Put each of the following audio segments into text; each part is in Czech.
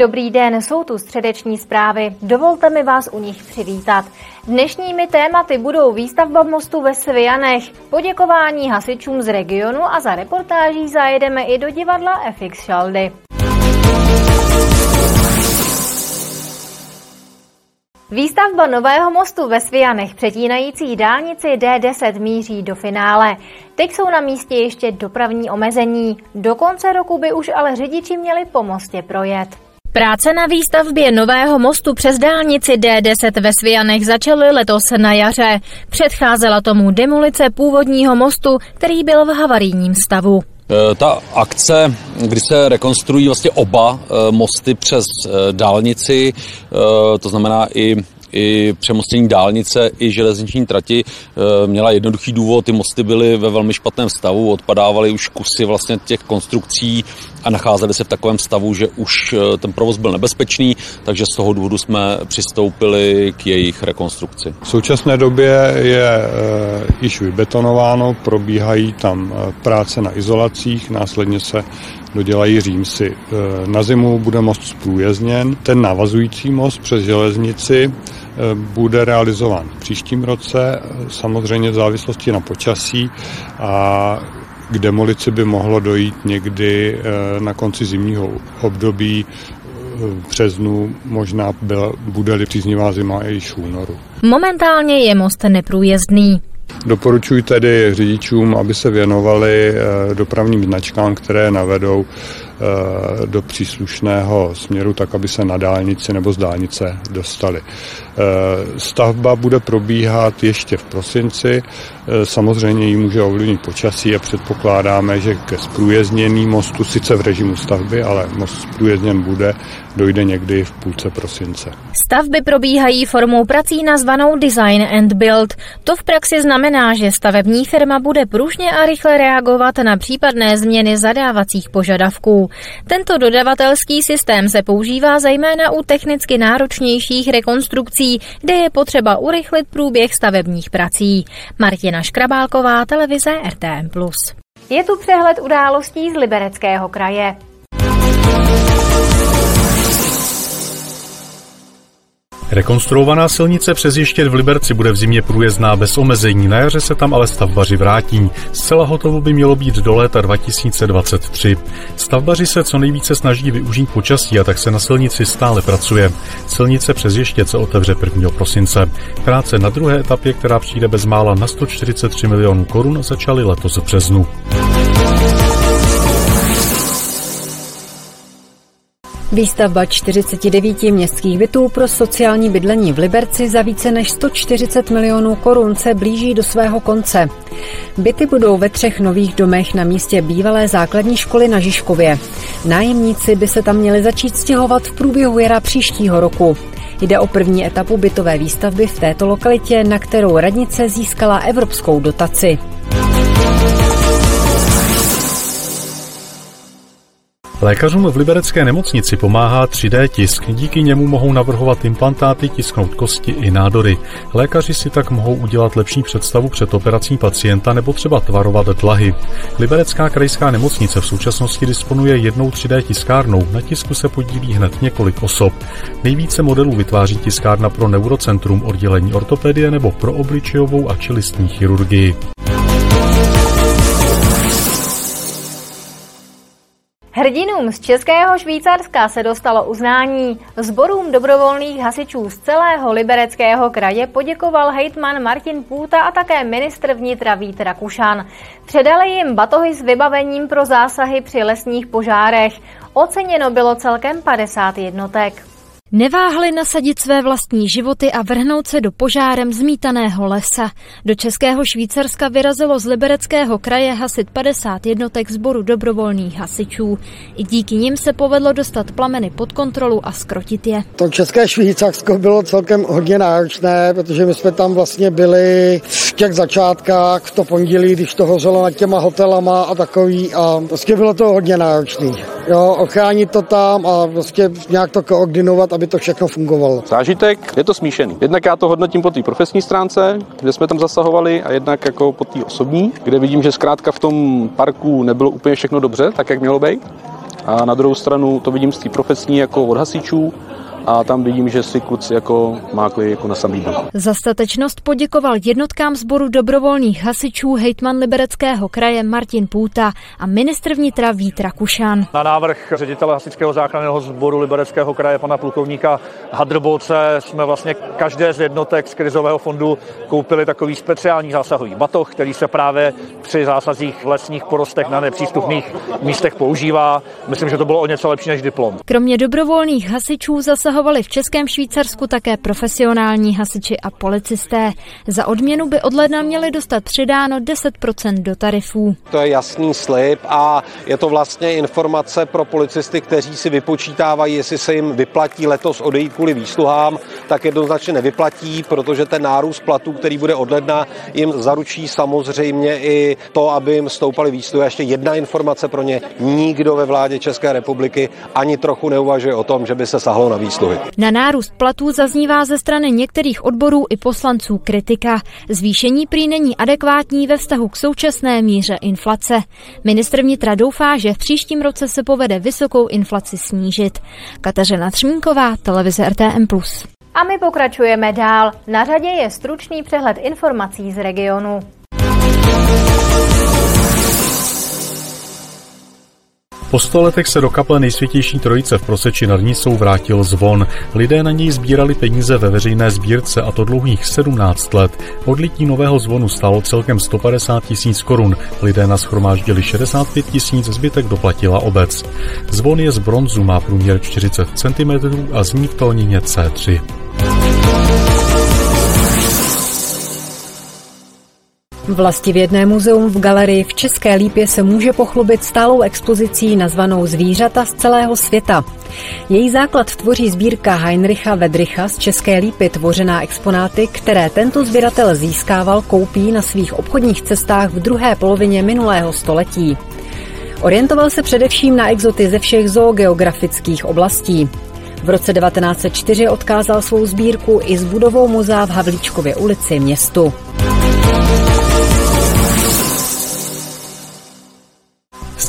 Dobrý den, jsou tu středeční zprávy. Dovolte mi vás u nich přivítat. Dnešními tématy budou výstavba mostu ve Svijanech, poděkování hasičům z regionu a za reportáží zajedeme i do divadla FX Šaldy. Výstavba nového mostu ve Svijanech přetínající dálnici D10 míří do finále. Teď jsou na místě ještě dopravní omezení. Do konce roku by už ale řidiči měli po mostě projet. Práce na výstavbě nového mostu přes dálnici D10 ve Svijanech začaly letos na jaře. Předcházela tomu demolice původního mostu, který byl v havarijním stavu. E, ta akce, kdy se rekonstruují vlastně oba e, mosty přes e, dálnici, to znamená i i přemostění dálnice, i železniční trati eh, měla jednoduchý důvod. Ty mosty byly ve velmi špatném stavu, odpadávaly už kusy vlastně těch konstrukcí a nacházely se v takovém stavu, že už eh, ten provoz byl nebezpečný, takže z toho důvodu jsme přistoupili k jejich rekonstrukci. V současné době je e, již vybetonováno, probíhají tam práce na izolacích, následně se dodělají římsy. Na zimu bude most zprůjezdněn. Ten navazující most přes železnici bude realizován v příštím roce, samozřejmě v závislosti na počasí a k demolici by mohlo dojít někdy eh, na konci zimního období v březnu, možná bude-li příznivá zima i v únoru. Momentálně je most neprůjezdný. Doporučuji tedy řidičům, aby se věnovali eh, dopravním značkám, které navedou Eh, do příslušného směru, tak aby se na dálnici nebo z dálnice dostali. Eh, stavba bude probíhat ještě v prosinci. Eh, samozřejmě ji může ovlivnit počasí a předpokládáme, že ke zprůjezdnění mostu, sice v režimu stavby, ale most zprůjezdněn bude, dojde někdy v půlce prosince. Stavby probíhají formou prací nazvanou Design and Build. To v praxi znamená, že stavební firma bude pružně a rychle reagovat na případné změny zadávacích požadavků. Tento dodavatelský systém se používá zejména u technicky náročnějších rekonstrukcí, kde je potřeba urychlit průběh stavebních prací. Martina Škrabálková, televize RTM+. Je tu přehled událostí z Libereckého kraje. Rekonstruovaná silnice přes Ještěd v Liberci bude v zimě průjezdná bez omezení, na jaře se tam ale stavbaři vrátí. Zcela hotovo by mělo být do léta 2023. Stavbaři se co nejvíce snaží využít počasí a tak se na silnici stále pracuje. Silnice přes Ještěd se otevře 1. prosince. Práce na druhé etapě, která přijde bezmála na 143 milionů korun, začaly letos v březnu. Výstavba 49 městských bytů pro sociální bydlení v Liberci za více než 140 milionů korun se blíží do svého konce. Byty budou ve třech nových domech na místě bývalé základní školy na Žižkově. Nájemníci by se tam měli začít stěhovat v průběhu jara příštího roku. Jde o první etapu bytové výstavby v této lokalitě, na kterou radnice získala evropskou dotaci. Lékařům v liberecké nemocnici pomáhá 3D tisk, díky němu mohou navrhovat implantáty, tisknout kosti i nádory. Lékaři si tak mohou udělat lepší představu před operací pacienta nebo třeba tvarovat dlahy. Liberecká krajská nemocnice v současnosti disponuje jednou 3D tiskárnou, na tisku se podílí hned několik osob. Nejvíce modelů vytváří tiskárna pro neurocentrum oddělení ortopedie nebo pro obličejovou a čelistní chirurgii. Hrdinům z Českého Švýcarska se dostalo uznání. Zborům dobrovolných hasičů z celého libereckého kraje poděkoval hejtman Martin Půta a také ministr vnitra Vít Rakušan. Předali jim batohy s vybavením pro zásahy při lesních požárech. Oceněno bylo celkem 50 jednotek. Neváhli nasadit své vlastní životy a vrhnout se do požárem zmítaného lesa. Do Českého Švýcarska vyrazilo z libereckého kraje hasit 50 jednotek sboru dobrovolných hasičů. I díky nim se povedlo dostat plameny pod kontrolu a skrotit je. To České Švýcarsko bylo celkem hodně náročné, protože my jsme tam vlastně byli v těch začátkách, v to pondělí, když to hořelo nad těma hotelama a takový a prostě bylo to hodně náročné. Jo, ochránit to tam a prostě nějak to koordinovat, aby to všechno fungovalo. Zážitek je to smíšený. Jednak já to hodnotím po té profesní stránce, kde jsme tam zasahovali, a jednak jako po té osobní, kde vidím, že zkrátka v tom parku nebylo úplně všechno dobře, tak jak mělo být. A na druhou stranu to vidím z té profesní jako od hasičů, a tam vidím, že si kluci jako mákli jako na samý dno. Za statečnost poděkoval jednotkám sboru dobrovolných hasičů hejtman Libereckého kraje Martin Půta a ministr vnitra Vít Rakušan. Na návrh ředitele hasičského záchranného sboru Libereckého kraje pana plukovníka Hadrbolce jsme vlastně každé z jednotek z krizového fondu koupili takový speciální zásahový batoh, který se právě při zásazích v lesních porostech na nepřístupných místech používá. Myslím, že to bylo o něco lepší než diplom. Kromě dobrovolných hasičů zase zasahovali v Českém Švýcarsku také profesionální hasiči a policisté. Za odměnu by od ledna měli dostat přidáno 10% do tarifů. To je jasný slib a je to vlastně informace pro policisty, kteří si vypočítávají, jestli se jim vyplatí letos odejít kvůli výsluhám, tak jednoznačně nevyplatí, protože ten nárůst platů, který bude od ledna, jim zaručí samozřejmě i to, aby jim stoupaly výsluhy. Ještě jedna informace pro ně. Nikdo ve vládě České republiky ani trochu neuvažuje o tom, že by se sahlo na výsluhy výsluhy. Na nárůst platů zaznívá ze strany některých odborů i poslanců kritika. Zvýšení prý není adekvátní ve vztahu k současné míře inflace. Ministr vnitra doufá, že v příštím roce se povede vysokou inflaci snížit. Kateřina Třmínková, televize RTM+. A my pokračujeme dál. Na řadě je stručný přehled informací z regionu. Po sto letech se do kaple nejsvětější trojice v Proseči nad Nisou vrátil zvon. Lidé na něj sbírali peníze ve veřejné sbírce a to dlouhých 17 let. Odlití nového zvonu stálo celkem 150 tisíc korun. Lidé na schromáždili 65 tisíc, zbytek doplatila obec. Zvon je z bronzu, má průměr 40 cm a zní v tónině C3. Vlastivědné muzeum v galerii v České Lípě se může pochlubit stálou expozicí nazvanou Zvířata z celého světa. Její základ tvoří sbírka Heinricha Vedricha z České Lípy tvořená exponáty, které tento sběratel získával koupí na svých obchodních cestách v druhé polovině minulého století. Orientoval se především na exoty ze všech zoogeografických oblastí. V roce 1904 odkázal svou sbírku i s budovou muzea v Havlíčkově ulici městu.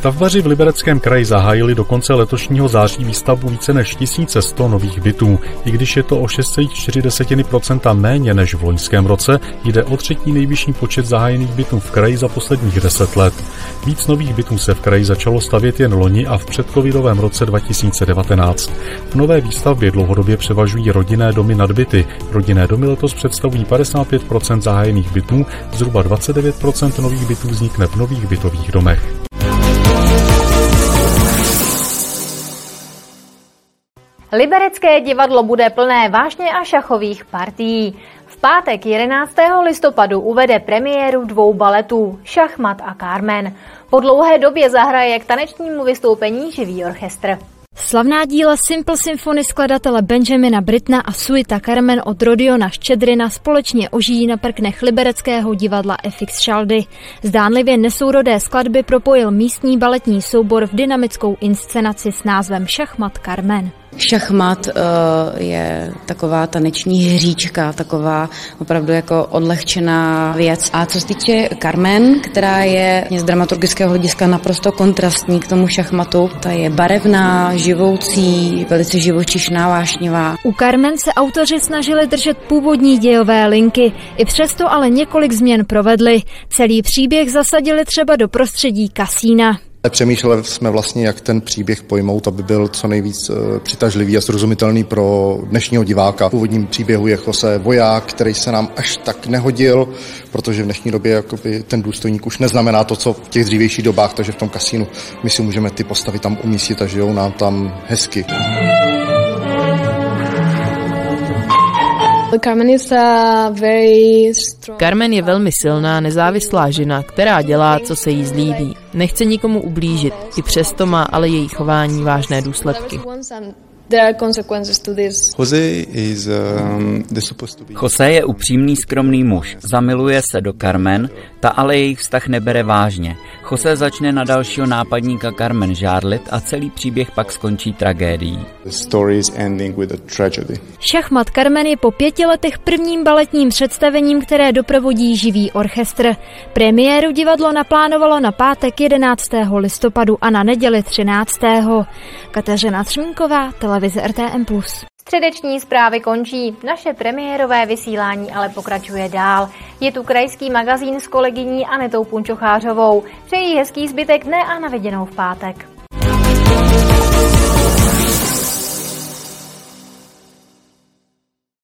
Stavbaři v Libereckém kraji zahájili do konce letošního září výstavbu více než 1100 nových bytů. I když je to o 6,4% méně než v loňském roce, jde o třetí nejvyšší počet zahájených bytů v kraji za posledních 10 let. Víc nových bytů se v kraji začalo stavět jen loni a v předcovidovém roce 2019. V nové výstavbě dlouhodobě převažují rodinné domy nad byty. Rodinné domy letos představují 55% zahájených bytů, zhruba 29% nových bytů vznikne v nových bytových domech. Liberecké divadlo bude plné vážně a šachových partií. V pátek 11. listopadu uvede premiéru dvou baletů Šachmat a Carmen. Po dlouhé době zahraje k tanečnímu vystoupení živý orchestr. Slavná díla Simple Symphony skladatele Benjamina Britna a Suita Carmen od Rodiona Ščedrina společně ožijí na prknech libereckého divadla FX Šaldy. Zdánlivě nesourodé skladby propojil místní baletní soubor v dynamickou inscenaci s názvem Šachmat Carmen. Šachmat uh, je taková taneční hříčka, taková opravdu jako odlehčená věc. A co se týče Carmen, která je z dramaturgického hlediska naprosto kontrastní k tomu šachmatu, ta je barevná, živoucí, velice živočišná, vášnivá. U Carmen se autoři snažili držet původní dějové linky, i přesto ale několik změn provedli. Celý příběh zasadili třeba do prostředí kasína. Přemýšleli jsme vlastně, jak ten příběh pojmout, aby byl co nejvíc eh, přitažlivý a srozumitelný pro dnešního diváka. V původním příběhu je Jose voják, který se nám až tak nehodil, protože v dnešní době jakoby, ten důstojník už neznamená to, co v těch dřívějších dobách, takže v tom kasínu my si můžeme ty postavy tam umístit a žijou nám tam hezky. Carmen je velmi silná, nezávislá žena, která dělá, co se jí zlíbí. Nechce nikomu ublížit, i přesto má ale její chování vážné důsledky. Um, Jose je upřímný, skromný muž. Zamiluje se do Carmen, ta ale jejich vztah nebere vážně. Jose začne na dalšího nápadníka Carmen žárlit a celý příběh pak skončí tragédií. Šachmat Carmen je po pěti letech prvním baletním představením, které doprovodí živý orchestr. Premiéru divadlo naplánovalo na pátek 11. listopadu a na neděli 13. Kateřina Třmínková, televize RTM+. Středeční zprávy končí, naše premiérové vysílání ale pokračuje dál. Je tu krajský magazín s kolegyní Anetou Punčochářovou. Přeji hezký zbytek dne a naviděnou v pátek.